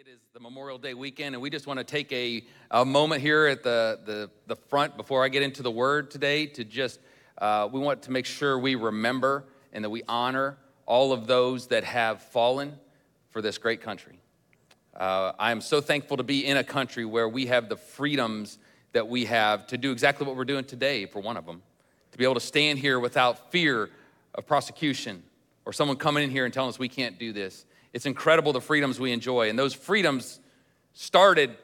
it is the Memorial Day weekend, and we just want to take a, a moment here at the, the, the front before I get into the word today to just, uh, we want to make sure we remember and that we honor all of those that have fallen for this great country. Uh, I am so thankful to be in a country where we have the freedoms that we have to do exactly what we're doing today, for one of them, to be able to stand here without fear of prosecution or someone coming in here and telling us we can't do this it's incredible the freedoms we enjoy. And those freedoms started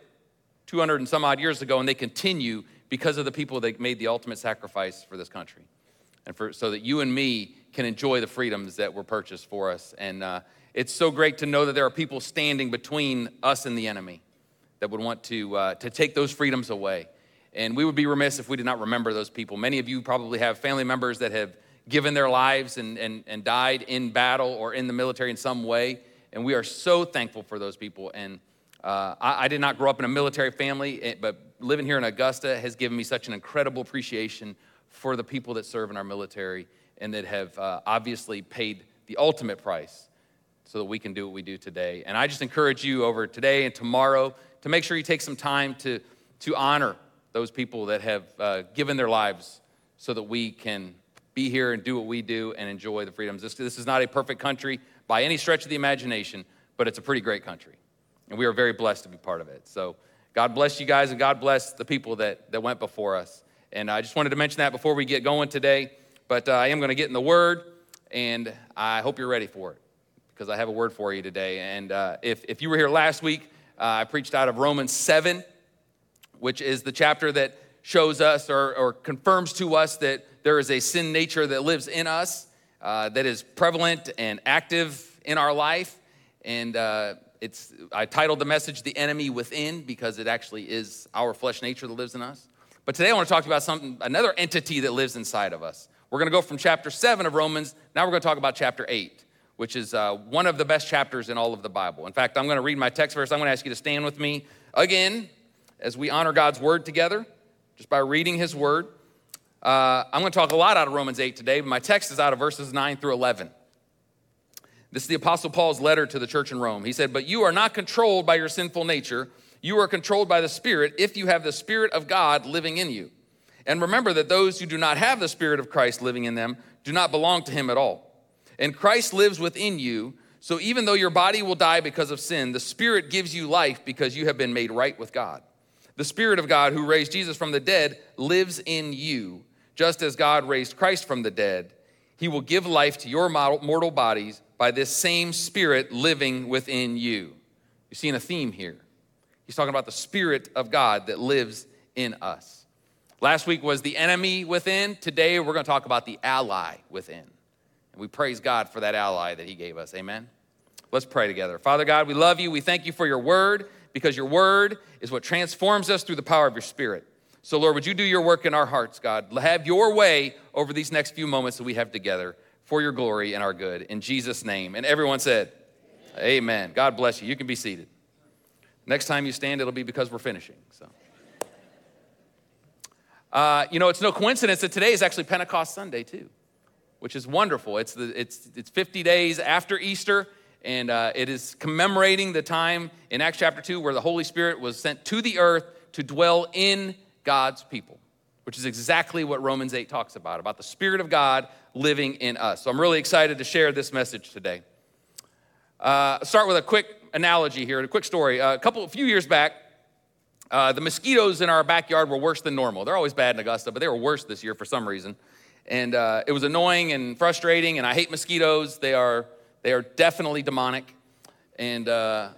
200 and some odd years ago, and they continue because of the people that made the ultimate sacrifice for this country. And for, so that you and me can enjoy the freedoms that were purchased for us. And uh, it's so great to know that there are people standing between us and the enemy that would want to, uh, to take those freedoms away. And we would be remiss if we did not remember those people. Many of you probably have family members that have given their lives and, and, and died in battle or in the military in some way. And we are so thankful for those people. And uh, I, I, did not grow up in a military family, eh, but living here in Augusta has given me such an incredible appreciation for the people that serve in our military and that have uh, obviously paid the ultimate price so that we can do what we do today. And I just encourage you over today and tomorrow to make sure you take some time to, to honor those people that have uh, given their lives so that we can be here and do what we do and enjoy the freedoms. This, this is not a perfect country by any stretch of the imagination, but it's a pretty great country. And we are very blessed to be part of it. So God bless you guys and God bless the people that, that went before us. And I just wanted to mention that before we get going today. But uh, I am going to get in the Word, and I hope you're ready for it because I have a word for you today. And uh, if, if you were here last week, uh, I preached out of Romans 7, which is the chapter that shows us or, or confirms to us that there is a sin nature that lives in us uh, that is prevalent and active in our life. And uh, it's, I titled the message The Enemy Within because it actually is our flesh nature that lives in us. But today I want to talk about something, another entity that lives inside of us. We're going to go from chapter 7 of Romans. Now we're going to talk about chapter 8, which is uh, one of the best chapters in all of the Bible. In fact, I'm going to read my text verse. I'm going to ask you to stand with me again as we honor God's word together, just by reading his word. Uh, I'm going to talk a lot out of Romans 8 today, but my text is out of verses 9 through 11. This is the Apostle Paul's letter to the church in Rome. He said, But you are not controlled by your sinful nature. You are controlled by the Spirit if you have the Spirit of God living in you. And remember that those who do not have the Spirit of Christ living in them do not belong to him at all. And Christ lives within you. So even though your body will die because of sin, the Spirit gives you life because you have been made right with God. The Spirit of God who raised Jesus from the dead lives in you. Just as God raised Christ from the dead, he will give life to your mortal bodies by this same Spirit living within you. You're seeing a theme here. He's talking about the Spirit of God that lives in us. Last week was the enemy within. Today we're going to talk about the ally within. And we praise God for that ally that he gave us. Amen. Let's pray together. Father God, we love you. We thank you for your word because your word is what transforms us through the power of your Spirit. So, Lord, would you do your work in our hearts, God? Have your way over these next few moments that we have together for your glory and our good. In Jesus' name. And everyone said, Amen. Amen. God bless you. You can be seated. Next time you stand, it'll be because we're finishing. So, uh, you know, it's no coincidence that today is actually Pentecost Sunday too, which is wonderful. It's the it's it's 50 days after Easter, and uh, it is commemorating the time in Acts chapter two where the Holy Spirit was sent to the earth to dwell in God's people, which is exactly what Romans 8 talks about, about the Spirit of God living in us. So I'm really excited to share this message today. Uh, start with a quick analogy here, a quick story. Uh, a couple, a few years back, uh, the mosquitoes in our backyard were worse than normal. They're always bad in Augusta, but they were worse this year for some reason. And uh, it was annoying and frustrating, and I hate mosquitoes. They are, they are definitely demonic. And uh,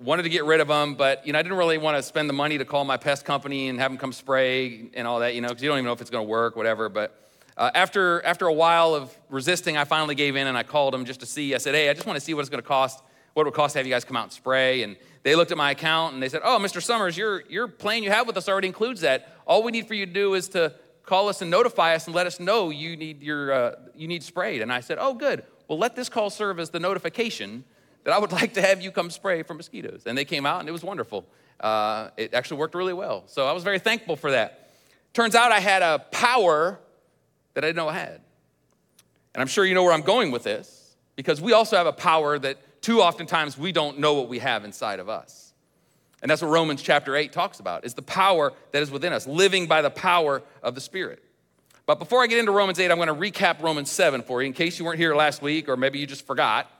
wanted to get rid of them, but you know, I didn't really want to spend the money to call my pest company and have them come spray and all that, you know, because you don't even know if it's going to work, whatever. But uh, after after a while of resisting, I finally gave in and I called them just to see. I said, "Hey, I just want to see what it's going to cost. What it would cost to have you guys come out and spray." And they looked at my account and they said, "Oh, Mr. Sommers, your your plan you have with us already includes that. All we need for you to do is to call us and notify us and let us know you need your uh, you need sprayed." And I said, "Oh, good. Well, let this call serve as the notification." That I would like to have you come spray for mosquitoes. And they came out and it was wonderful. Uh, it actually worked really well. So I was very thankful for that. Turns out I had a power that I didn't know I had. And I'm sure you know where I'm going with this because we also have a power that too oftentimes we don't know what we have inside of us. And that's what Romans chapter 8 talks about is the power that is within us, living by the power of the Spirit. But before I get into Romans 8, I'm going to recap Romans 7 for you in case you weren't here last week or maybe you just forgot.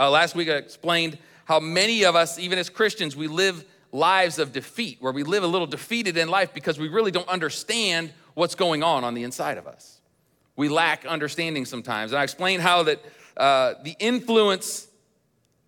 Uh, last week I explained how many of us, even as Christians, we live lives of defeat, where we live a little defeated in life because we really don't understand what's going on on the inside of us. We lack understanding sometimes. And I explained how that uh, the influence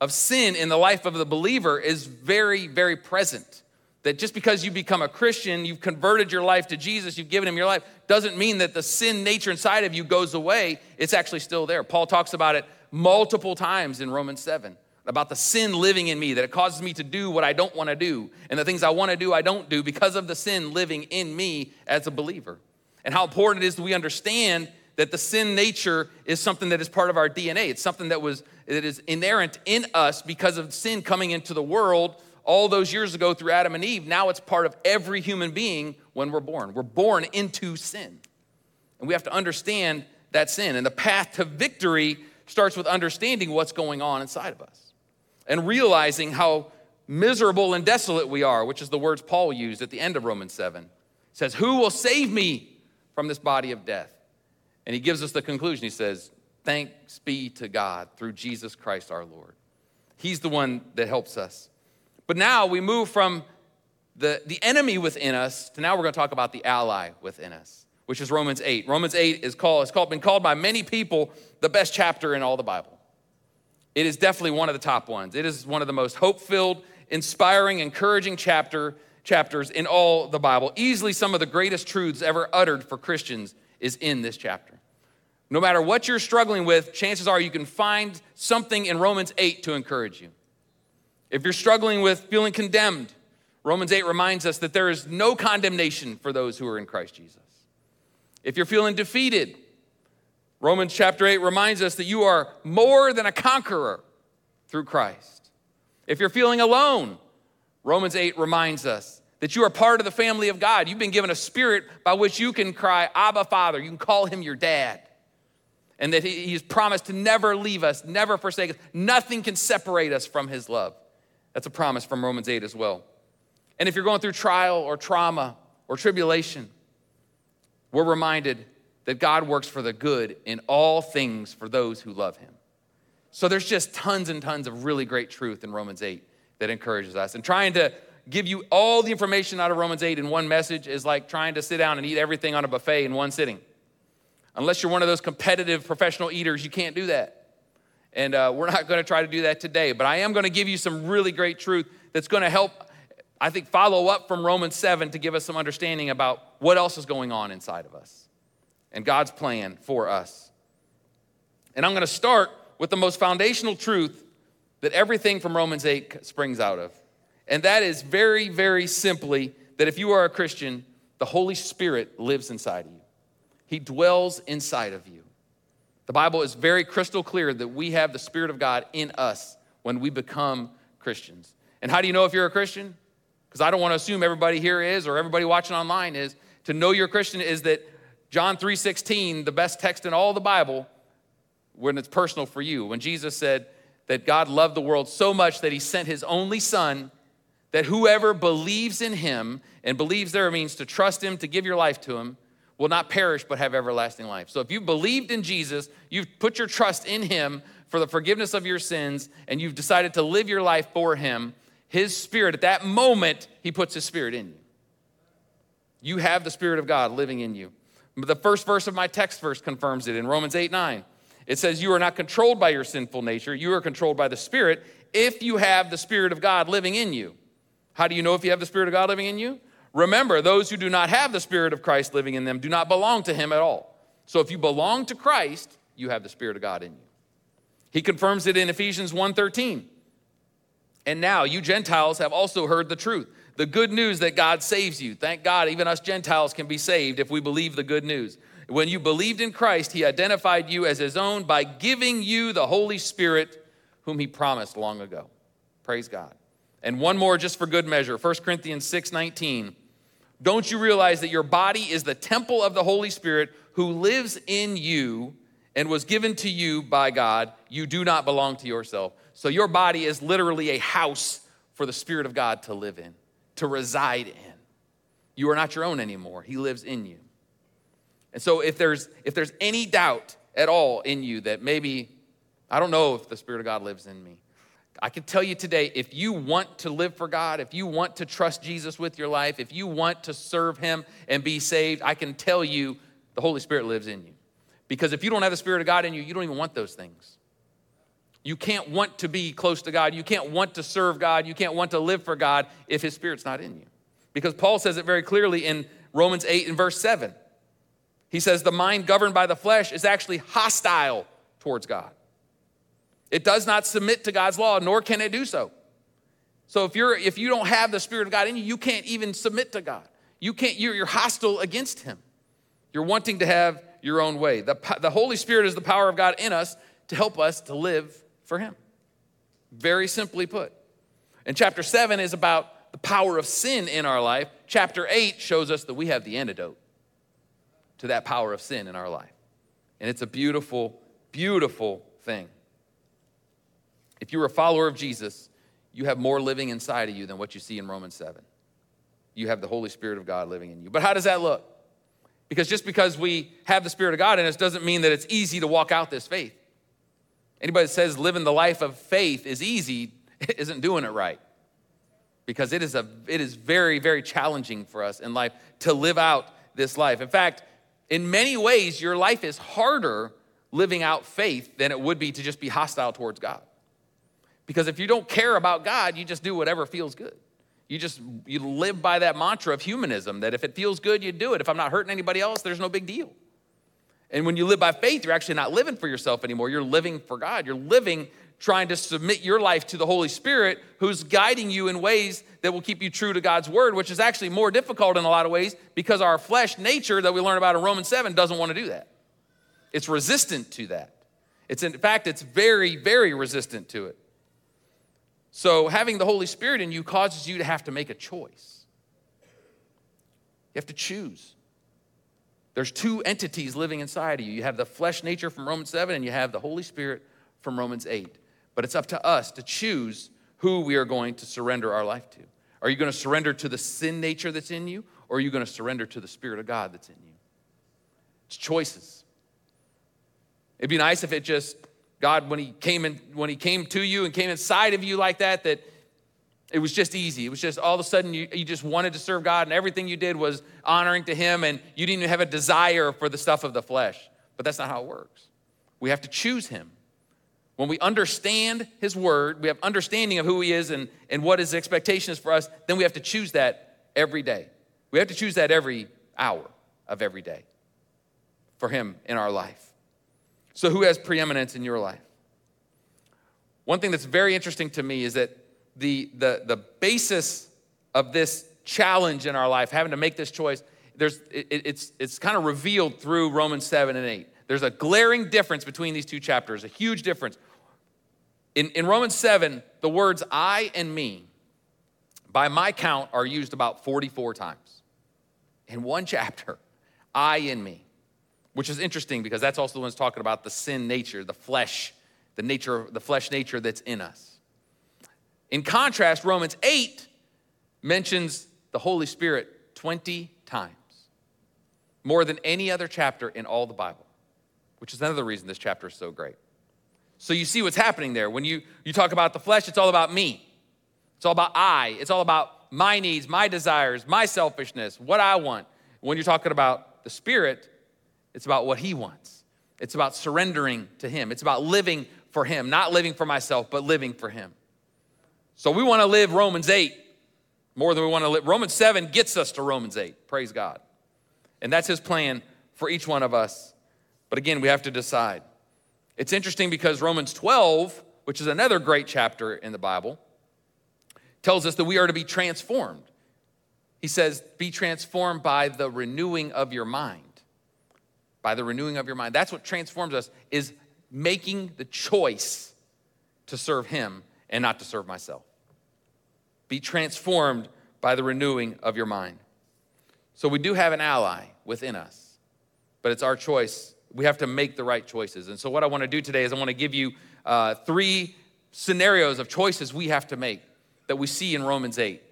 of sin in the life of the believer is very, very present. That just because you become a Christian, you've converted your life to Jesus, you've given him your life, doesn't mean that the sin nature inside of you goes away. It's actually still there. Paul talks about it multiple times in Romans 7 about the sin living in me, that it causes me to do what I don't want to do. And the things I want to do, I don't do because of the sin living in me as a believer. And how important it is that we understand that the sin nature is something that is part of our DNA. It's something that was that is inerrant in us because of sin coming into the world all those years ago through Adam and Eve. Now it's part of every human being when we're born. We're born into sin. And we have to understand that sin. And the path to victory starts with understanding what's going on inside of us and realizing how miserable and desolate we are, which is the words Paul used at the end of Romans 7. He says, Who will save me from this body of death? And he gives us the conclusion. He says, Thanks be to God through Jesus Christ our Lord. He's the one that helps us. But now we move from the, the enemy within us to now we're going to talk about the ally within us, which is Romans 8. Romans 8 is called, it's called, been called by many people the best chapter in all the Bible. It is definitely one of the top ones. It is one of the most hope filled, inspiring, encouraging chapter, chapters in all the Bible. Easily some of the greatest truths ever uttered for Christians is in this chapter. No matter what you're struggling with, chances are you can find something in Romans 8 to encourage you. If you're struggling with feeling condemned, Romans 8 reminds us that there is no condemnation for those who are in Christ Jesus. If you're feeling defeated, Romans chapter 8 reminds us that you are more than a conqueror through Christ. If you're feeling alone, Romans 8 reminds us that you are part of the family of God. You've been given a spirit by which you can cry, Abba, Father. You can call him your dad. And that he, he's promised to never leave us, never forsake us. Nothing can separate us from his love. That's a promise from Romans 8 as well. And if you're going through trial or trauma or tribulation, we're reminded that God works for the good in all things for those who love him. So there's just tons and tons of really great truth in Romans 8 that encourages us. And trying to give you all the information out of Romans 8 in one message is like trying to sit down and eat everything on a buffet in one sitting. Unless you're one of those competitive professional eaters, you can't do that. And uh, we're not going to try to do that today. But I am going to give you some really great truth that's going to help, I think, follow up from Romans 7 to give us some understanding about what else is going on inside of us and God's plan for us. And I'm going to start with the most foundational truth that everything from Romans 8 springs out of. And that is very, very simply that if you are a Christian, the Holy Spirit lives inside of you, He dwells inside of you. The Bible is very crystal clear that we have the Spirit of God in us when we become Christians. And how do you know if you're a Christian? Because I don't want to assume everybody here is or everybody watching online is. To know you're a Christian is that John 3:16, the best text in all the Bible, when it's personal for you, when Jesus said that God loved the world so much that he sent his only son that whoever believes in him and believes there means to trust him, to give your life to him, will not perish but have everlasting life. So if you believed in Jesus, you've put your trust in him for the forgiveness of your sins and you've decided to live your life for him, his spirit at that moment, he puts his spirit in you. You have the spirit of God living in you. The first verse of my text verse confirms it in Romans 8 9. It says, You are not controlled by your sinful nature, you are controlled by the Spirit if you have the Spirit of God living in you. How do you know if you have the Spirit of God living in you? Remember, those who do not have the Spirit of Christ living in them do not belong to Him at all. So if you belong to Christ, you have the Spirit of God in you. He confirms it in Ephesians 1:13. And now you Gentiles have also heard the truth the good news that God saves you. Thank God, even us Gentiles can be saved if we believe the good news. When you believed in Christ, He identified you as His own by giving you the Holy Spirit, whom He promised long ago. Praise God. And one more just for good measure 1 Corinthians 6 19. Don't you realize that your body is the temple of the Holy Spirit who lives in you and was given to you by God. You do not belong to yourself. So your body is literally a house for the Spirit of God to live in, to reside in. You are not your own anymore. He lives in you. And so if there's if there's any doubt at all in you that maybe I don't know if the Spirit of God lives in me. I can tell you today if you want to live for God, if you want to trust Jesus with your life, if you want to serve Him and be saved, I can tell you the Holy Spirit lives in you. Because if you don't have the Spirit of God in you, you don't even want those things. You can't want to be close to God. You can't want to serve God. You can't want to live for God if His Spirit's not in you. Because Paul says it very clearly in Romans 8 and verse 7. He says, The mind governed by the flesh is actually hostile towards God. It does not submit to God's law, nor can it do so. So if you're if you don't have the Spirit of God in you, you can't even submit to God. You can't, you're, you're hostile against Him. You're wanting to have your own way. The, the Holy Spirit is the power of God in us to help us to live for Him. Very simply put. And chapter 7 is about the power of sin in our life. Chapter 8 shows us that we have the antidote to that power of sin in our life. And it's a beautiful, beautiful thing. If you're a follower of Jesus, you have more living inside of you than what you see in Romans 7. You have the Holy Spirit of God living in you. But how does that look? Because just because we have the Spirit of God in us doesn't mean that it's easy to walk out this faith. Anybody that says living the life of faith is easy isn't doing it right. Because it is, a, it is very, very challenging for us in life to live out this life. In fact, in many ways, your life is harder living out faith than it would be to just be hostile towards God. Because if you don't care about God, you just do whatever feels good. You just you live by that mantra of humanism that if it feels good, you do it. If I'm not hurting anybody else, there's no big deal. And when you live by faith, you're actually not living for yourself anymore. You're living for God. You're living trying to submit your life to the Holy Spirit who's guiding you in ways that will keep you true to God's word, which is actually more difficult in a lot of ways because our flesh nature that we learn about in Romans 7 doesn't want to do that. It's resistant to that. It's in fact, it's very, very resistant to it. So, having the Holy Spirit in you causes you to have to make a choice. You have to choose. There's two entities living inside of you. You have the flesh nature from Romans 7, and you have the Holy Spirit from Romans 8. But it's up to us to choose who we are going to surrender our life to. Are you going to surrender to the sin nature that's in you, or are you going to surrender to the Spirit of God that's in you? It's choices. It'd be nice if it just God, when He came in, when He came to you and came inside of you like that, that it was just easy. It was just all of a sudden you, you just wanted to serve God and everything you did was honoring to Him and you didn't have a desire for the stuff of the flesh. But that's not how it works. We have to choose Him. When we understand His Word, we have understanding of who He is and, and what His expectation is for us, then we have to choose that every day. We have to choose that every hour of every day for Him in our life. So, who has preeminence in your life? One thing that's very interesting to me is that the, the, the basis of this challenge in our life, having to make this choice, there's, it, it's, it's kind of revealed through Romans 7 and 8. There's a glaring difference between these two chapters, a huge difference. In, in Romans 7, the words I and me, by my count, are used about 44 times. In one chapter, I and me which is interesting because that's also the one's talking about the sin nature, the flesh, the nature, the flesh nature that's in us. In contrast, Romans 8 mentions the Holy Spirit 20 times, more than any other chapter in all the Bible, which is another reason this chapter is so great. So you see what's happening there. When you, you talk about the flesh, it's all about me. It's all about I. It's all about my needs, my desires, my selfishness, what I want. When you're talking about the Spirit, it's about what He wants. It's about surrendering to Him. It's about living for Him, not living for myself, but living for Him. So we want to live Romans 8 more than we want to live. Romans 7 gets us to Romans 8. Praise God. And that's His plan for each one of us. But again, we have to decide. It's interesting because Romans 12, which is another great chapter in the Bible, tells us that we are to be transformed. He says, Be transformed by the renewing of your mind by the renewing of your mind. That's what transforms us is making the choice to serve him and not to serve myself. Be transformed by the renewing of your mind. So we do have an ally within us, but it's our choice We have to make the right choices. And so, what I want to do today is I want to give you uh, three scenarios of choices we have to make that we see in Romans 8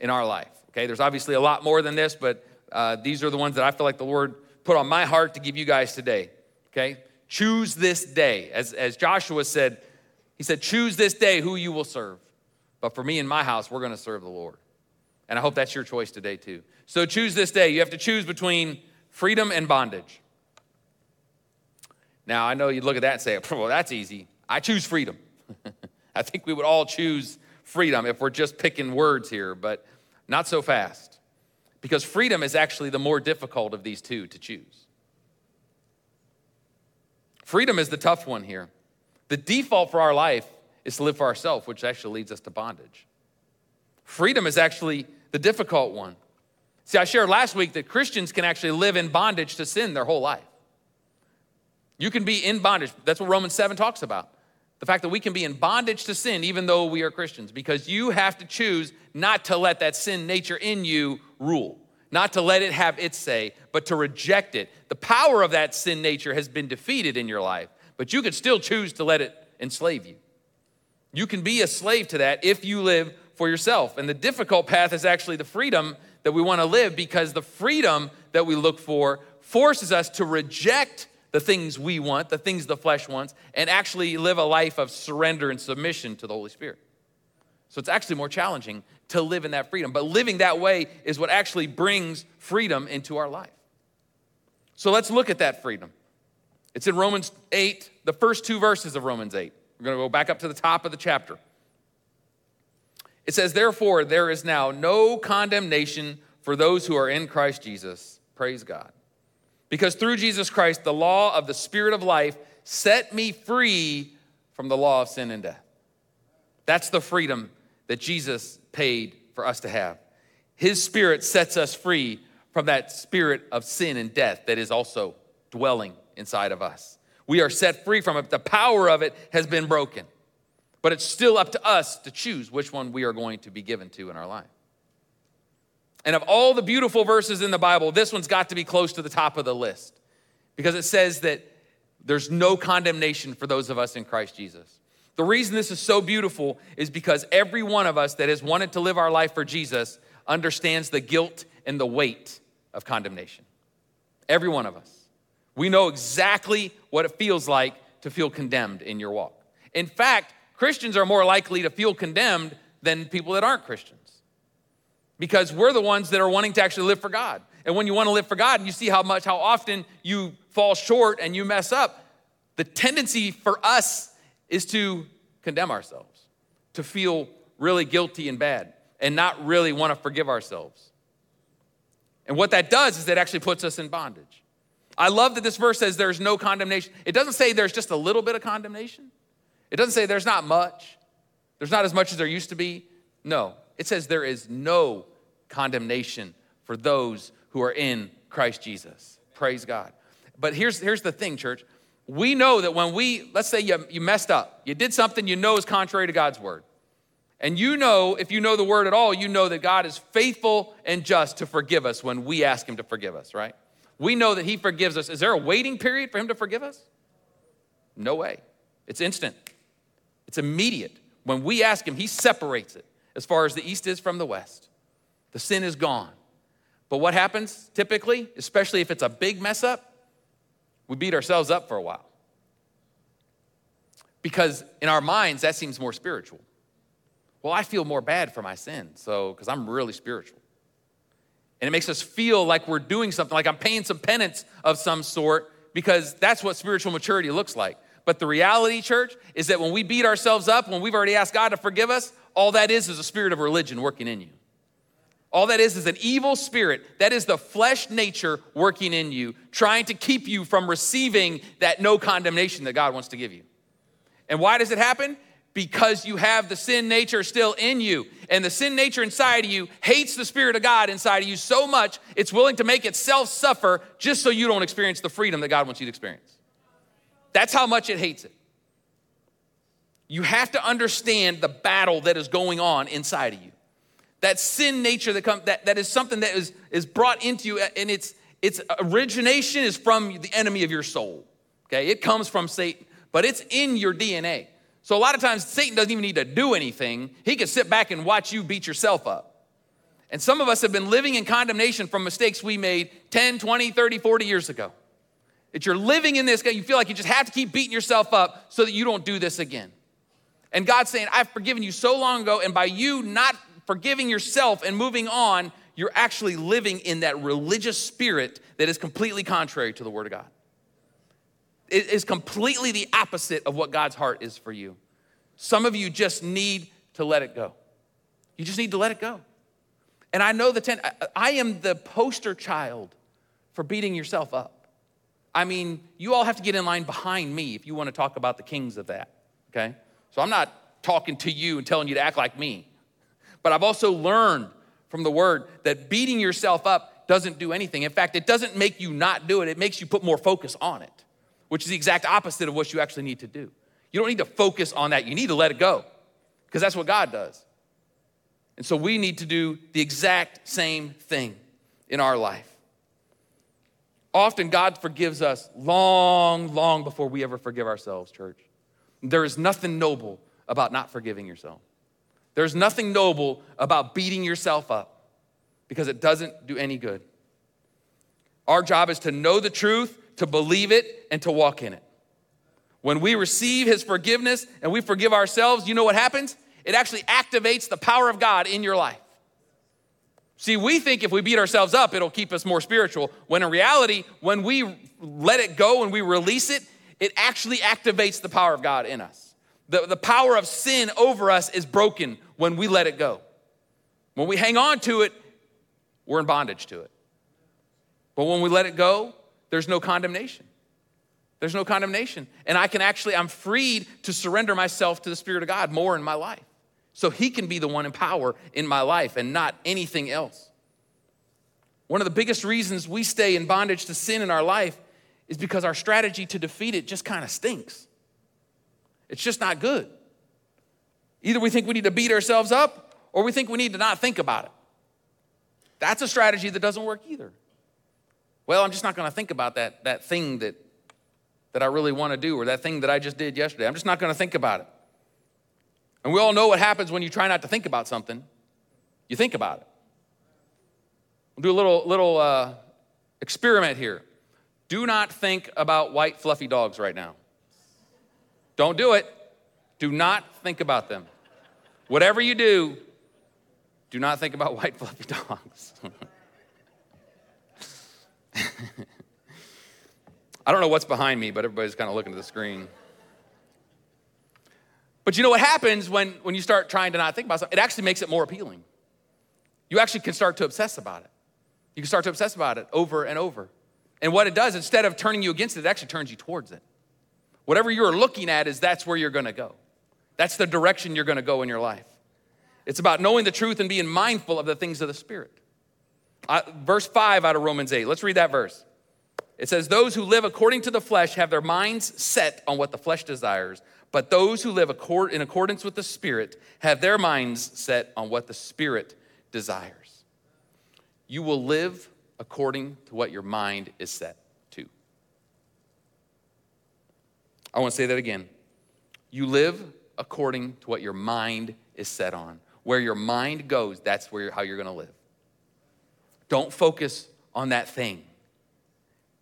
in our life. Okay, there's obviously a lot more than this, but uh, these are the ones that I feel like the Lord put on my heart to give you guys today. Okay, choose this day. As, as Joshua said, he said, Choose this day who you will serve. But for me and my house, we're going to serve the Lord. And I hope that's your choice today, too. So choose this day. You have to choose between freedom and bondage. Now, I know you'd look at that and say, well, that's easy. I choose freedom. I think we would all choose freedom if we're just picking words here, but not so fast. Because freedom is actually the more difficult of these two to choose. Freedom is the tough one here. The default for our life is to live for ourselves, which actually leads us to bondage. Freedom is actually the difficult one. See, I shared last week that Christians can actually live in bondage to sin their whole life. You can be in bondage. That's what Romans 7 talks about. The fact that we can be in bondage to sin even though we are Christians, because you have to choose not to let that sin nature in you rule, not to let it have its say, but to reject it. The power of that sin nature has been defeated in your life, but you can still choose to let it enslave you. You can be a slave to that if you live for yourself. And the difficult path is actually the freedom that we want to live because the freedom that we look for forces us to reject the things we want, the things the flesh wants, and actually live a life of surrender and submission to the Holy Spirit. So it's actually more challenging to live in that freedom. But living that way is what actually brings freedom into our life. So let's look at that freedom. It's in Romans 8, the first two verses of Romans 8. We're going to go back up to the top of the chapter. It says, Therefore, there is now no condemnation for those who are in Christ Jesus. Praise God. Because through Jesus Christ, the law of the Spirit of life set me free from the law of sin and death. That's the freedom that Jesus paid for us to have. His Spirit sets us free from that spirit of sin and death that is also dwelling inside of us. We are set free from it. The power of it has been broken. But it's still up to us to choose which one we are going to be given to in our life. And of all the beautiful verses in the Bible, this one's got to be close to the top of the list because it says that there's no condemnation for those of us in Christ Jesus. The reason this is so beautiful is because every one of us that has wanted to live our life for Jesus understands the guilt and the weight of condemnation. Every one of us. We know exactly what it feels like to feel condemned in your walk. In fact, Christians are more likely to feel condemned than people that aren't Christians because we're the ones that are wanting to actually live for God. And when you want to live for God and you see how much, how often you fall short and you mess up, the tendency for us is to condemn ourselves, to feel really guilty and bad, and not really want to forgive ourselves. And what that does is it actually puts us in bondage. I love that this verse says there's no condemnation. It doesn't say there's just a little bit of condemnation. It doesn't say there's not much. There's not as much as there used to be. No, it says there is no condemnation for those who are in Christ Jesus. Praise God. But here's, here's the thing, church. We know that when we, let's say you, you messed up, you did something you know is contrary to God's word. And you know, if you know the word at all, you know that God is faithful and just to forgive us when we ask Him to forgive us, right? We know that He forgives us. Is there a waiting period for Him to forgive us? No way. It's instant, it's immediate. When we ask Him, He separates it as far as the east is from the west. The sin is gone. But what happens typically, especially if it's a big mess up? We beat ourselves up for a while. Because in our minds, that seems more spiritual. Well, I feel more bad for my sin, so, because I'm really spiritual. And it makes us feel like we're doing something, like I'm paying some penance of some sort, because that's what spiritual maturity looks like. But the reality, church, is that when we beat ourselves up, when we've already asked God to forgive us, all that is is a spirit of religion working in you. All that is is an evil spirit. That is the flesh nature working in you, trying to keep you from receiving that no condemnation that God wants to give you. And why does it happen? Because you have the sin nature still in you. And the sin nature inside of you hates the Spirit of God inside of you so much, it's willing to make itself suffer just so you don't experience the freedom that God wants you to experience. That's how much it hates it. You have to understand the battle that is going on inside of you that sin nature that that, that is something that is, is brought into you and it's its origination is from the enemy of your soul. Okay, it comes from Satan, but it's in your DNA. So a lot of times Satan doesn't even need to do anything. He can sit back and watch you beat yourself up. And some of us have been living in condemnation from mistakes we made 10, 20, 30, 40 years ago. That you're living in this, you feel like you just have to keep beating yourself up so that you don't do this again. And God's saying, I've forgiven you so long ago, and by you not forgiving yourself and moving on, you're actually living in that religious spirit that is completely contrary to the Word of God. Is completely the opposite of what God's heart is for you. Some of you just need to let it go. You just need to let it go. And I know the ten, I am the poster child for beating yourself up. I mean, you all have to get in line behind me if you want to talk about the kings of that, okay? So I'm not talking to you and telling you to act like me. But I've also learned from the word that beating yourself up doesn't do anything. In fact, it doesn't make you not do it, it makes you put more focus on it, which is the exact opposite of what you actually need to do. You don't need to focus on that, you need to let it go because that's what God does. And so we need to do the exact same thing in our life. Often God forgives us long, long before we ever forgive ourselves, church. There is nothing noble about not forgiving yourself. There's nothing noble about beating yourself up because it doesn't do any good. Our job is to know the truth, to believe it, and to walk in it. When we receive His forgiveness and we forgive ourselves, you know what happens? It actually activates the power of God in your life. See, we think if we beat ourselves up, it'll keep us more spiritual, when in reality, when we let it go and we release it, it actually activates the power of God in us. The, the power of sin over us is broken when we let it go. When we hang on to it, we're in bondage to it. But when we let it go, there's no condemnation. There's no condemnation. And I can actually, I'm freed to surrender myself to the Spirit of God more in my life. So He can be the one in power in my life and not anything else. One of the biggest reasons we stay in bondage to sin in our life is because our strategy to defeat it just kind of stinks. It's just not good. Either we think we need to beat ourselves up or we think we need to not think about it. That's a strategy that doesn't work either. Well, I'm just not going to think about that, that thing that, that I really want to do or that thing that I just did yesterday. I'm just not going to think about it. And we all know what happens when you try not to think about something. You think about it. We'll do a little, little uh, experiment here. Do not think about white, fluffy dogs right now. Don't do it. Do not think about them. Whatever you do, do not think about white fluffy dogs. I don't know what's behind me, but everybody's kind of looking at the screen. But you know what happens when, when you start trying to not think about something? It actually makes it more appealing. You actually can start to obsess about it. You can start to obsess about it over and over. And what it does, instead of turning you against it, it actually turns you towards it. Whatever you're looking at is that's where you're going to go. That's the direction you're going to go in your life. It's about knowing the truth and being mindful of the things of the Spirit. Verse 5 out of Romans 8. Let's read that verse. It says, Those who live according to the flesh have their minds set on what the flesh desires, but those who live in accordance with the Spirit have their minds set on what the Spirit desires. You will live according to what your mind is set. To. I want to say that again. You live according to what your mind is set on. Where your mind goes, that's where how you're going to live. Don't focus on that thing.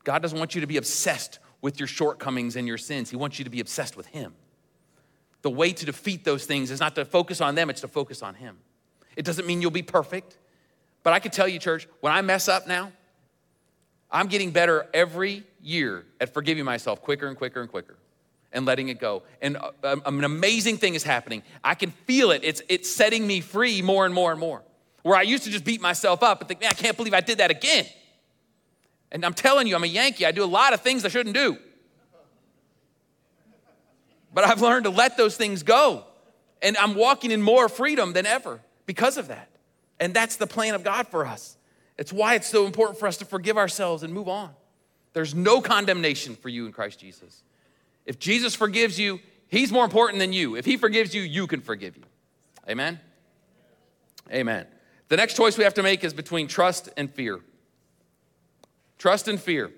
God doesn't want you to be obsessed with your shortcomings and your sins. He wants you to be obsessed with Him. The way to defeat those things is not to focus on them, it's to focus on Him. It doesn't mean you'll be perfect, but I can tell you, church, when I mess up now, I'm getting better every year at forgiving myself quicker and quicker and quicker and letting it go. And uh, um, an amazing thing is happening. I can feel it. It's, it's setting me free more and more and more. Where I used to just beat myself up and think, man, I can't believe I did that again. And I'm telling you, I'm a Yankee. I do a lot of things I shouldn't do. But I've learned to let those things go. And I'm walking in more freedom than ever because of that. And that's the plan of God for us. It's why it's so important for us to forgive ourselves and move on. There's no condemnation for you in Christ Jesus. If Jesus forgives you, he's more important than you. If he forgives you, you can forgive you. Amen? Amen. The next choice we have to make is between trust and fear. Trust and fear.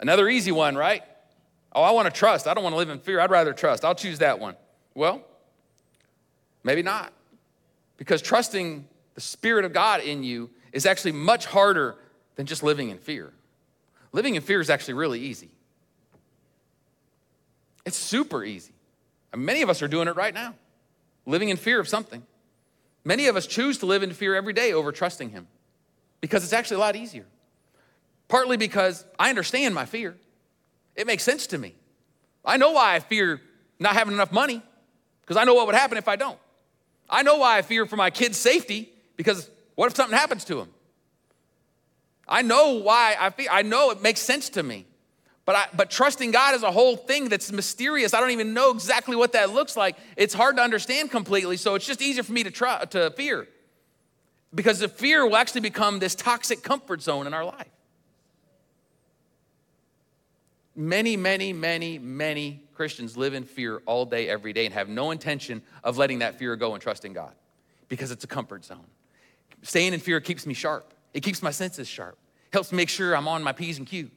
Another easy one, right? Oh, I want to trust. I don't want to live in fear. I'd rather trust. I'll choose that one. Well, maybe not. Because trusting the Spirit of God in you is actually much harder than just living in fear. Living in fear is actually really easy. It's super easy. And many of us are doing it right now, living in fear of something. Many of us choose to live in fear every day over trusting Him because it's actually a lot easier. Partly because I understand my fear, it makes sense to me. I know why I fear not having enough money because I know what would happen if I don't. I know why I fear for my kids' safety because what if something happens to them? I know why I fear. I know it makes sense to me. But, I, but trusting God is a whole thing that's mysterious. I don't even know exactly what that looks like. It's hard to understand completely, so it's just easier for me to, try, to fear. Because the fear will actually become this toxic comfort zone in our life. Many, many, many, many Christians live in fear all day, every day, and have no intention of letting that fear go and trusting God because it's a comfort zone. Staying in fear keeps me sharp, it keeps my senses sharp, helps make sure I'm on my P's and Q's.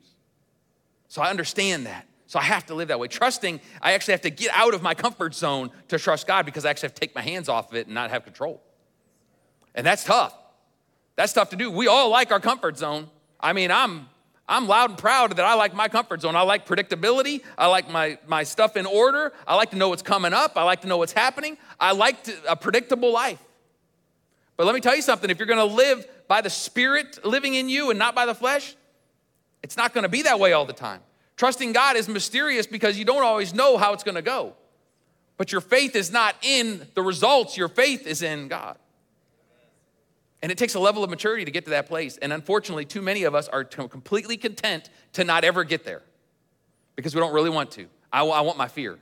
So I understand that. So I have to live that way. Trusting, I actually have to get out of my comfort zone to trust God because I actually have to take my hands off of it and not have control. And that's tough. That's tough to do. We all like our comfort zone. I mean, I'm I'm loud and proud that I like my comfort zone. I like predictability. I like my, my stuff in order. I like to know what's coming up. I like to know what's happening. I like to, a predictable life. But let me tell you something if you're going to live by the Spirit living in you and not by the flesh, it's not going to be that way all the time. Trusting God is mysterious because you don't always know how it's going to go. But your faith is not in the results, your faith is in God. And it takes a level of maturity to get to that place. And unfortunately, too many of us are completely content to not ever get there because we don't really want to. I, I want my fear.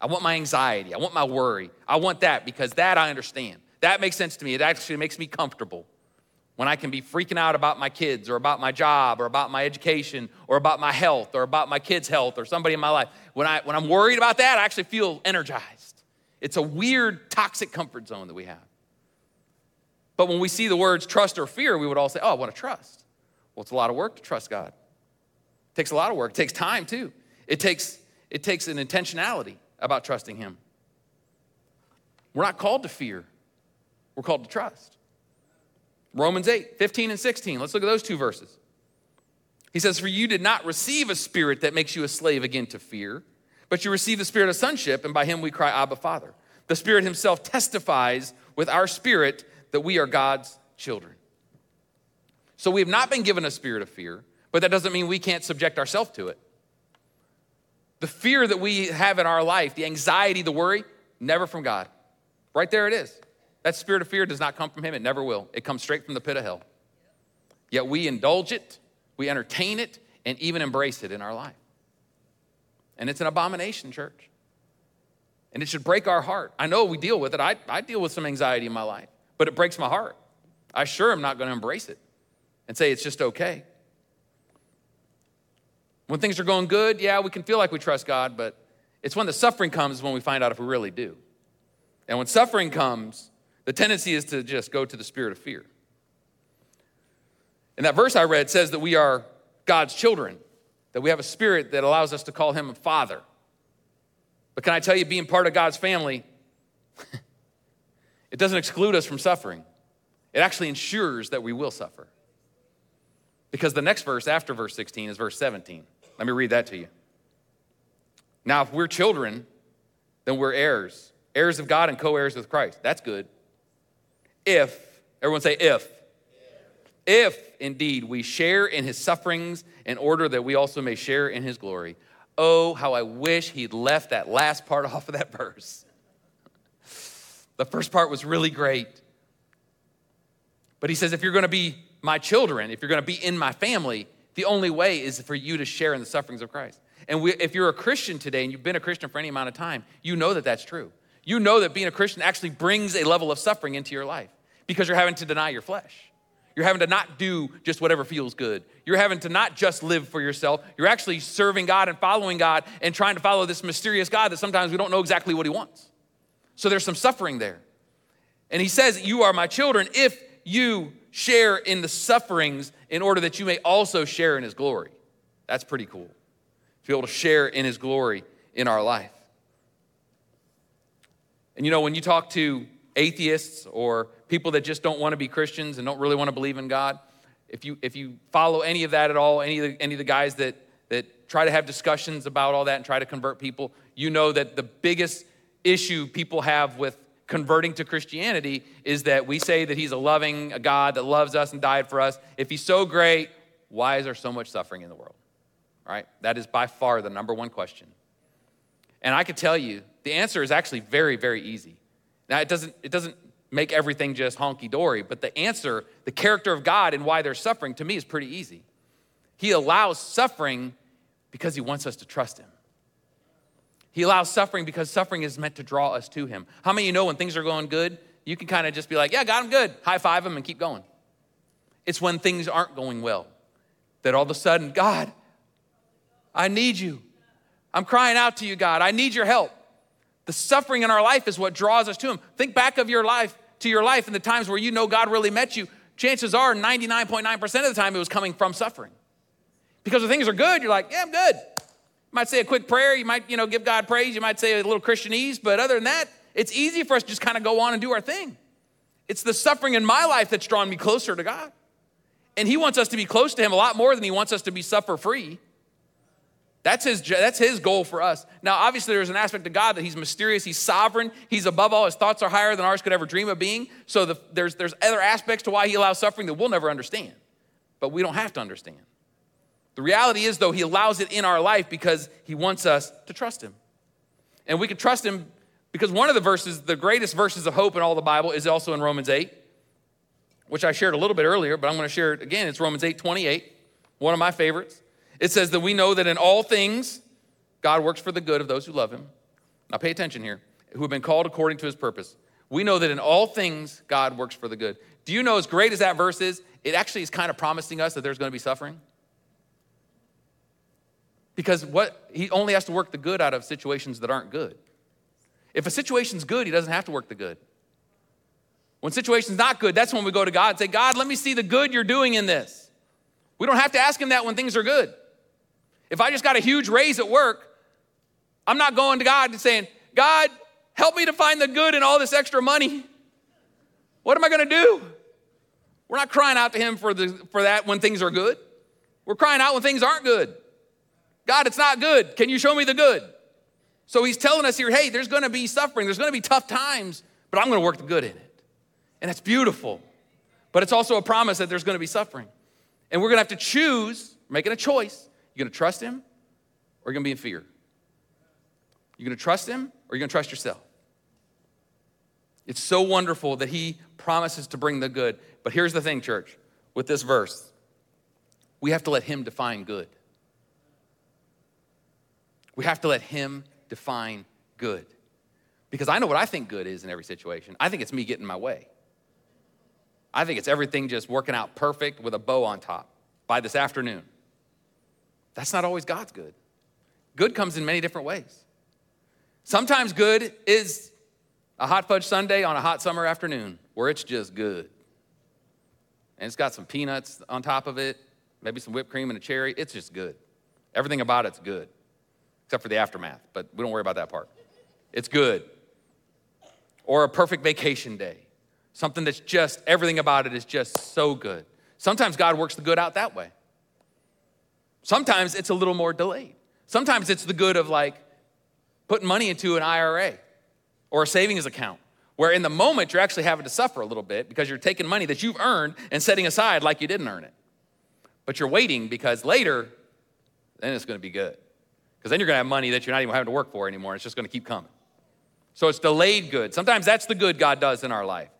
I want my anxiety. I want my worry. I want that because that I understand. That makes sense to me. It actually makes me comfortable when I can be freaking out about my kids or about my job or about my education or about my health or about my kids' health or somebody in my life. When, I, when I'm worried about that, I actually feel energized. It's a weird, toxic comfort zone that we have. But when we see the words trust or fear, we would all say, oh, I want to trust. Well, it's a lot of work to trust God. It takes a lot of work. It takes time, too. It takes, it takes an intentionality about trusting Him. We're not called to fear, we're called to trust. Romans 8, 15 and 16. Let's look at those two verses. He says, For you did not receive a spirit that makes you a slave again to fear, but you received the spirit of sonship, and by him we cry, Abba, Father. The Spirit Himself testifies with our spirit that we are God's children. So we have not been given a spirit of fear, but that doesn't mean we can't subject ourselves to it. The fear that we have in our life, the anxiety, the worry, never from God. Right there it is. That spirit of fear does not come from him, it never will. It comes straight from the pit of hell. Yet we indulge it, we entertain it, and even embrace it in our life. And it's an abomination, church. And it should break our heart. I know we deal with it. I, I deal with some anxiety in my life, but it breaks my heart. I sure am not going to embrace it and say it's just okay. When things are going good, yeah, we can feel like we trust God, but it's when the suffering comes when we find out if we really do. And when suffering comes, the tendency is to just go to the spirit of fear. And that verse I read says that we are God's children, that we have a spirit that allows us to call him a father. But can I tell you, being part of God's family, it doesn't exclude us from suffering. It actually ensures that we will suffer. Because the next verse after verse 16 is verse 17. Let me read that to you. Now, if we're children, then we're heirs, heirs of God and co heirs with Christ. That's good if, everyone say if, if indeed we share in his sufferings in order that we also may share in his glory. Oh, how I wish he'd left that last part off of that verse. The first part was really great. But he says, if you're going to be my children, if you're going to be in my family, the only way is for you to share in the sufferings of Christ. And we, if you're a Christian today and you've been a Christian for any amount of time, you know that that's true. You know that being a Christian actually brings a level of suffering into your life because you're having to deny your flesh. You're having to not do just whatever feels good. You're having to not just live for yourself. You're actually serving God and following God and trying to follow this mysterious God that sometimes we don't know exactly what He wants. So there's some suffering there. And He says, You are my children if you share in the sufferings in order that you may also share in his glory. That's pretty cool. To be able to share in his glory in our life. And you know, when you talk to atheists or people that just don't want to be Christians and don't really want to believe in God, if you, if you follow any of that at all, any of the, any of the guys that, that try to have discussions about all that and try to convert people, you know that the biggest issue people have with converting to Christianity is that we say that he's a loving a God that loves us and died for us. If he's so great, why is there so much suffering in the world? All right? That is by far the number one question. And I could tell you, the answer is actually very, very easy. Now, it doesn't, it doesn't make everything just honky dory, but the answer, the character of God and why they're suffering, to me is pretty easy. He allows suffering because he wants us to trust him. He allows suffering because suffering is meant to draw us to Him. How many of you know when things are going good, you can kind of just be like, yeah, God, I'm good. High five Him and keep going. It's when things aren't going well that all of a sudden, God, I need you. I'm crying out to you, God. I need your help. The suffering in our life is what draws us to Him. Think back of your life to your life and the times where you know God really met you. Chances are 99.9% of the time it was coming from suffering. Because when things are good, you're like, yeah, I'm good. You might say a quick prayer. You might, you know, give God praise. You might say a little Christianese. But other than that, it's easy for us to just kind of go on and do our thing. It's the suffering in my life that's drawn me closer to God. And He wants us to be close to Him a lot more than He wants us to be suffer free. That's his, that's his goal for us. Now, obviously, there's an aspect of God that He's mysterious, He's sovereign, He's above all, His thoughts are higher than ours could ever dream of being. So the, there's, there's other aspects to why He allows suffering that we'll never understand. But we don't have to understand. The reality is, though, He allows it in our life because He wants us to trust Him. And we can trust Him because one of the verses, the greatest verses of hope in all the Bible, is also in Romans 8, which I shared a little bit earlier, but I'm going to share it again. It's Romans 8 28, one of my favorites. It says that we know that in all things, God works for the good of those who love Him. Now, pay attention here, who have been called according to His purpose. We know that in all things, God works for the good. Do you know, as great as that verse is, it actually is kind of promising us that there's going to be suffering? Because what he only has to work the good out of situations that aren't good. If a situation's good, he doesn't have to work the good. When situation's not good, that's when we go to God and say, God, let me see the good you're doing in this. We don't have to ask him that when things are good. If I just got a huge raise at work, I'm not going to God and saying, God, help me to find the good in all this extra money. What am I going to do? We're not crying out to him for, the, for that when things are good. We're crying out when things aren't good. God, it's not good. Can you show me the good? So he's telling us here, hey, there's gonna be suffering, there's gonna be tough times, but I'm gonna work the good in it. And that's beautiful. But it's also a promise that there's gonna be suffering. And we're gonna have to choose, making a choice. You're gonna trust him or you're gonna be in fear. You're gonna trust him or you're gonna trust yourself. It's so wonderful that he promises to bring the good. But here's the thing, church, with this verse we have to let him define good. We have to let Him define good. Because I know what I think good is in every situation. I think it's me getting my way. I think it's everything just working out perfect with a bow on top by this afternoon. That's not always God's good. Good comes in many different ways. Sometimes good is a hot fudge sundae on a hot summer afternoon where it's just good. And it's got some peanuts on top of it, maybe some whipped cream and a cherry. It's just good. Everything about it's good except for the aftermath, but we don't worry about that part. It's good. Or a perfect vacation day, something that's just, everything about it is just so good. Sometimes God works the good out that way. Sometimes it's a little more delayed. Sometimes it's the good of like putting money into an IRA or a savings account, where in the moment you're actually having to suffer a little bit because you're taking money that you've earned and setting aside like you didn't earn it. But you're waiting because later, then it's gonna be good. Because then you're going to have money that you're not even having to work for anymore. It's just going to keep coming. So it's delayed good. Sometimes that's the good God does in our life.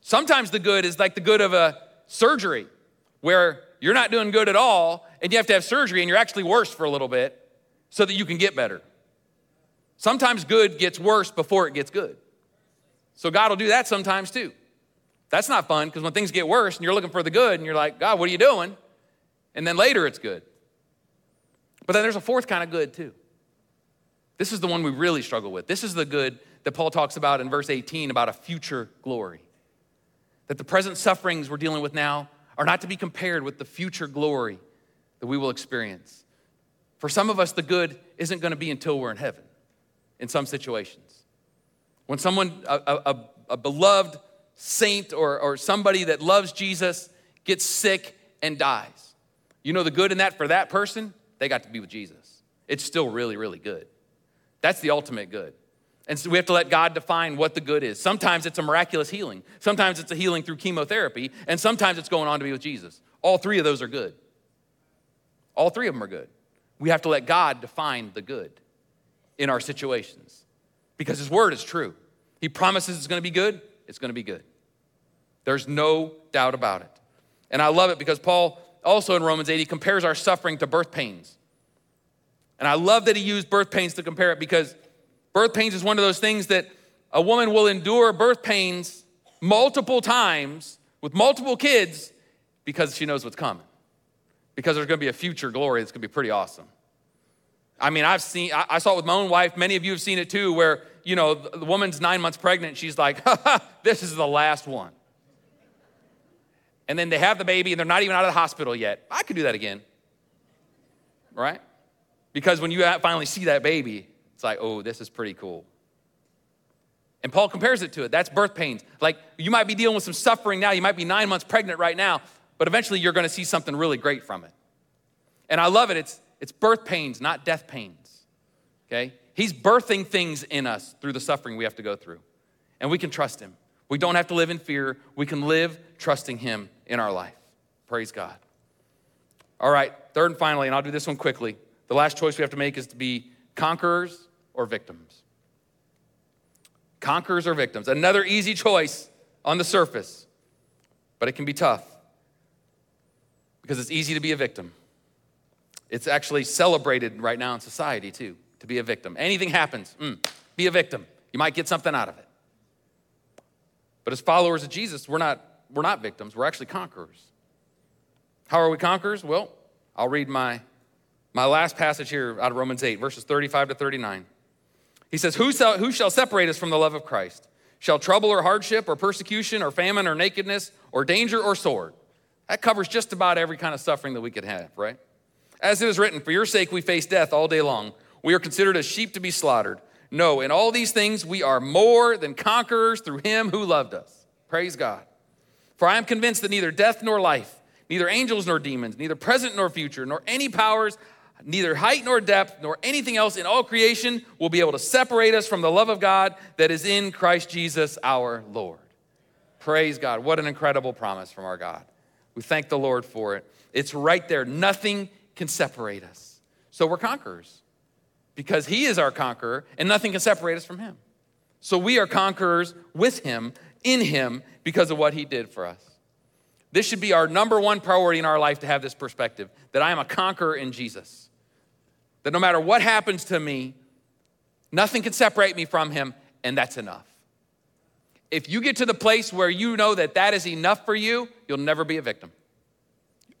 Sometimes the good is like the good of a surgery where you're not doing good at all and you have to have surgery and you're actually worse for a little bit so that you can get better. Sometimes good gets worse before it gets good. So God will do that sometimes too. That's not fun because when things get worse and you're looking for the good and you're like, God, what are you doing? And then later it's good. But then there's a fourth kind of good too. This is the one we really struggle with. This is the good that Paul talks about in verse 18 about a future glory. that the present sufferings we're dealing with now are not to be compared with the future glory that we will experience. For some of us, the good isn't going to be until we're in heaven in some situations. When someone, a, a, a beloved saint or, or somebody that loves Jesus gets sick and dies, you know the good in that for that person? They got to be with Jesus. It's still really, really good. That's the ultimate good. And so we have to let God define what the good is. Sometimes it's a miraculous healing, sometimes it's a healing through chemotherapy, and sometimes it's going on to be with Jesus. All three of those are good. All three of them are good. We have to let God define the good in our situations because His word is true. He promises it's going to be good, it's going to be good. There's no doubt about it. And I love it because Paul also in Romans 8, he compares our suffering to birth pains. And I love that he used birth pains to compare it because birth pains is one of those things that a woman will endure birth pains multiple times with multiple kids because she knows what's coming. Because there's gonna be a future glory that's gonna be pretty awesome. I mean, I've seen, I saw it with my own wife. Many of you have seen it too, where, you know, the woman's nine months pregnant. She's like, this is the last one. And then they have the baby and they're not even out of the hospital yet. I could do that again. Right? Because when you finally see that baby, it's like, oh, this is pretty cool. And Paul compares it to it. That's birth pains. Like you might be dealing with some suffering now. You might be nine months pregnant right now, but eventually you're going to see something really great from it. And I love it. It's, it's birth pains, not death pains. Okay? He's birthing things in us through the suffering we have to go through. And we can trust Him. We don't have to live in fear. We can live trusting Him in our life. Praise God. All right, third and finally, and I'll do this one quickly. The last choice we have to make is to be conquerors or victims. Conquerors or victims. Another easy choice on the surface, but it can be tough because it's easy to be a victim. It's actually celebrated right now in society, too, to be a victim. Anything happens, mm, be a victim. You might get something out of it. But as followers of Jesus, we're not, we're not victims, we're actually conquerors. How are we conquerors? Well, I'll read my, my last passage here out of Romans 8, verses 35 to 39. He says, who shall, who shall separate us from the love of Christ? Shall trouble or hardship or persecution or famine or nakedness or danger or sword? That covers just about every kind of suffering that we could have, right? As it is written, for your sake we face death all day long. We are considered as sheep to be slaughtered. No, in all these things we are more than conquerors through him who loved us. Praise God. For I am convinced that neither death nor life, neither angels nor demons, neither present nor future, nor any powers, neither height nor depth, nor anything else in all creation will be able to separate us from the love of God that is in Christ Jesus our Lord. Praise God. What an incredible promise from our God. We thank the Lord for it. It's right there. Nothing can separate us. So we're conquerors because he is our conqueror and nothing can separate us from him. So we are conquerors with him, in him, because of what he did for us. This should be our number one priority in our life to have this perspective that I am a conqueror in Jesus. That no matter what happens to me, nothing can separate me from him, and that's enough. If you get to the place where you know that that is enough for you, you'll never be a victim.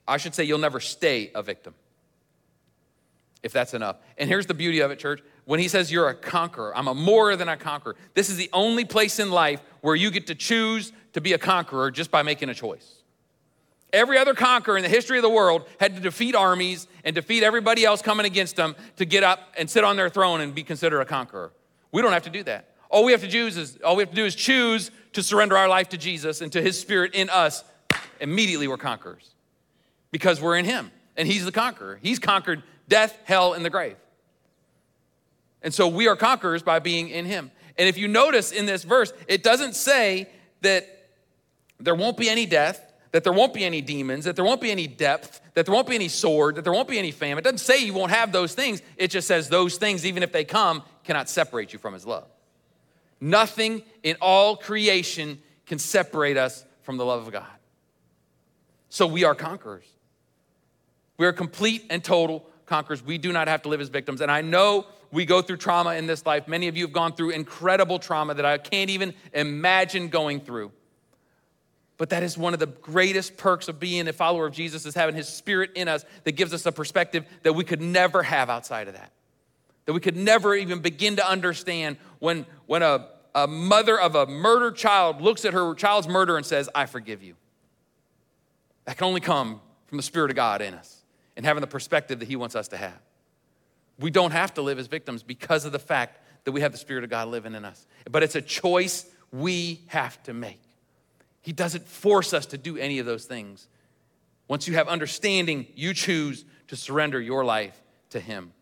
I should say, you'll never stay a victim if that's enough. And here's the beauty of it, church. When he says you're a conqueror, I'm a more than a conqueror. This is the only place in life where you get to choose to be a conqueror just by making a choice. Every other conqueror in the history of the world had to defeat armies and defeat everybody else coming against them to get up and sit on their throne and be considered a conqueror. We don't have to do that. All we have to do is all we have to do is choose to surrender our life to Jesus and to his spirit in us. Immediately we're conquerors. Because we're in him and he's the conqueror. He's conquered death, hell, and the grave. And so we are conquerors by being in him. And if you notice in this verse, it doesn't say that there won't be any death, that there won't be any demons, that there won't be any depth, that there won't be any sword, that there won't be any famine. It doesn't say you won't have those things. It just says those things, even if they come, cannot separate you from his love. Nothing in all creation can separate us from the love of God. So we are conquerors. We are complete and total conquerors. We do not have to live as victims. And I know we go through trauma in this life. Many of you have gone through incredible trauma that I can't even imagine going through. But that is one of the greatest perks of being a follower of Jesus is having his spirit in us that gives us a perspective that we could never have outside of that. That we could never even begin to understand when, when a a mother of a murdered child looks at her child's murder and says, I forgive you. That can only come from the Spirit of God in us and having the perspective that He wants us to have. We don't have to live as victims because of the fact that we have the Spirit of God living in us. But it's a choice we have to make. He doesn't force us to do any of those things. Once you have understanding, you choose to surrender your life to Him.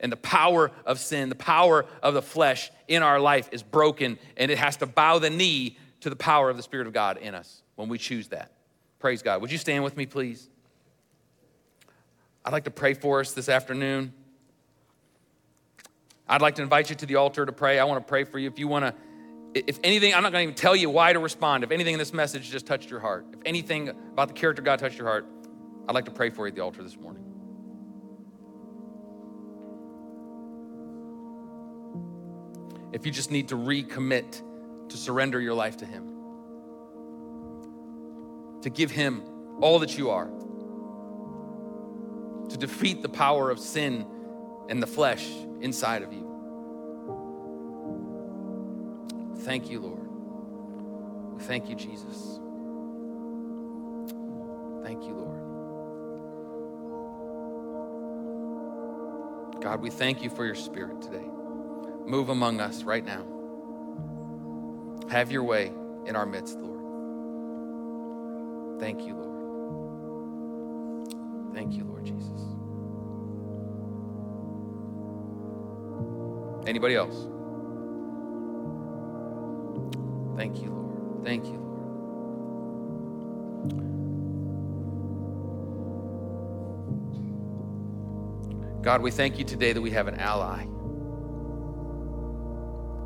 And the power of sin, the power of the flesh in our life is broken, and it has to bow the knee to the power of the Spirit of God in us when we choose that. Praise God. Would you stand with me, please? I'd like to pray for us this afternoon. I'd like to invite you to the altar to pray. I want to pray for you. If you want to, if anything, I'm not going to even tell you why to respond. If anything in this message just touched your heart, if anything about the character God touched your heart, I'd like to pray for you at the altar this morning. If you just need to recommit to surrender your life to Him, to give Him all that you are, to defeat the power of sin and the flesh inside of you. Thank you, Lord. We thank you, Jesus. Thank you, Lord. God, we thank you for your spirit today. Move among us right now. Have your way in our midst, Lord. Thank you, Lord. Thank you, Lord Jesus. Anybody else? Thank you, Lord. Thank you, Lord. God, we thank you today that we have an ally.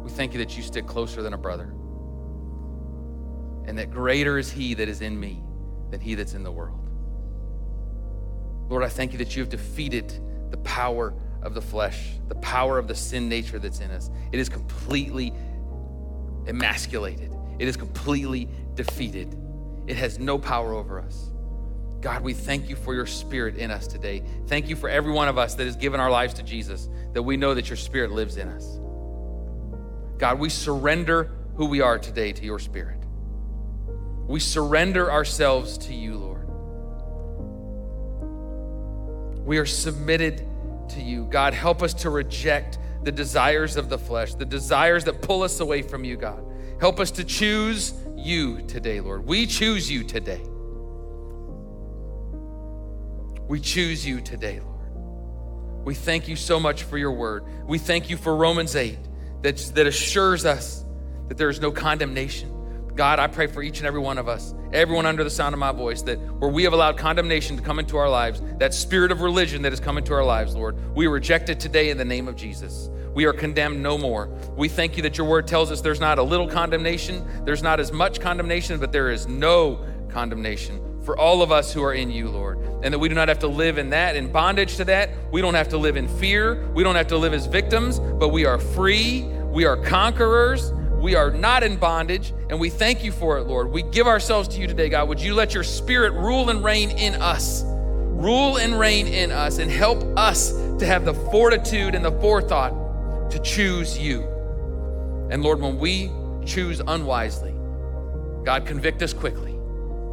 We thank you that you stick closer than a brother. And that greater is he that is in me than he that's in the world. Lord, I thank you that you have defeated the power of the flesh, the power of the sin nature that's in us. It is completely emasculated, it is completely defeated. It has no power over us. God, we thank you for your spirit in us today. Thank you for every one of us that has given our lives to Jesus, that we know that your spirit lives in us. God, we surrender who we are today to your spirit. We surrender ourselves to you, Lord. We are submitted to you. God, help us to reject the desires of the flesh, the desires that pull us away from you, God. Help us to choose you today, Lord. We choose you today. We choose you today, Lord. We thank you so much for your word. We thank you for Romans 8 that, that assures us that there is no condemnation God, I pray for each and every one of us, everyone under the sound of my voice, that where we have allowed condemnation to come into our lives, that spirit of religion that has come into our lives, Lord, we reject it today in the name of Jesus. We are condemned no more. We thank you that your word tells us there's not a little condemnation, there's not as much condemnation, but there is no condemnation for all of us who are in you, Lord. And that we do not have to live in that, in bondage to that. We don't have to live in fear. We don't have to live as victims, but we are free. We are conquerors. We are not in bondage, and we thank you for it, Lord. We give ourselves to you today, God. Would you let your spirit rule and reign in us? Rule and reign in us and help us to have the fortitude and the forethought to choose you. And Lord, when we choose unwisely, God, convict us quickly,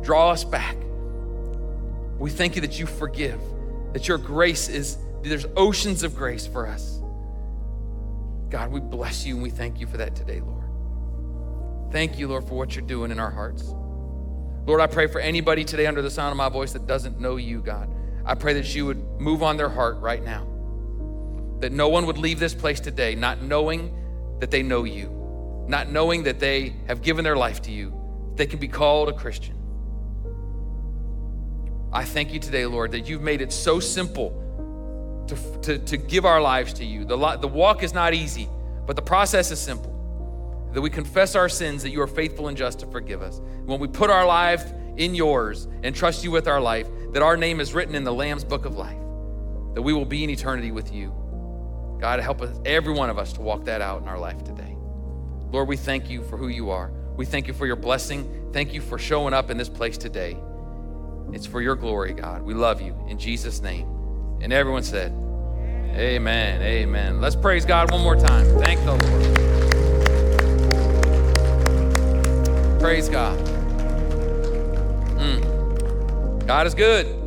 draw us back. We thank you that you forgive, that your grace is, there's oceans of grace for us. God, we bless you and we thank you for that today, Lord. Thank you, Lord, for what you're doing in our hearts. Lord, I pray for anybody today under the sound of my voice that doesn't know you, God. I pray that you would move on their heart right now. That no one would leave this place today not knowing that they know you, not knowing that they have given their life to you, they can be called a Christian. I thank you today, Lord, that you've made it so simple to, to, to give our lives to you. The, the walk is not easy, but the process is simple that we confess our sins, that you are faithful and just to forgive us. When we put our life in yours and trust you with our life, that our name is written in the Lamb's book of life, that we will be in eternity with you. God, help us, every one of us, to walk that out in our life today. Lord, we thank you for who you are. We thank you for your blessing. Thank you for showing up in this place today. It's for your glory, God. We love you in Jesus' name. And everyone said, Amen. Amen. Let's praise God one more time. Thank the Lord. Praise God. Mm. God is good.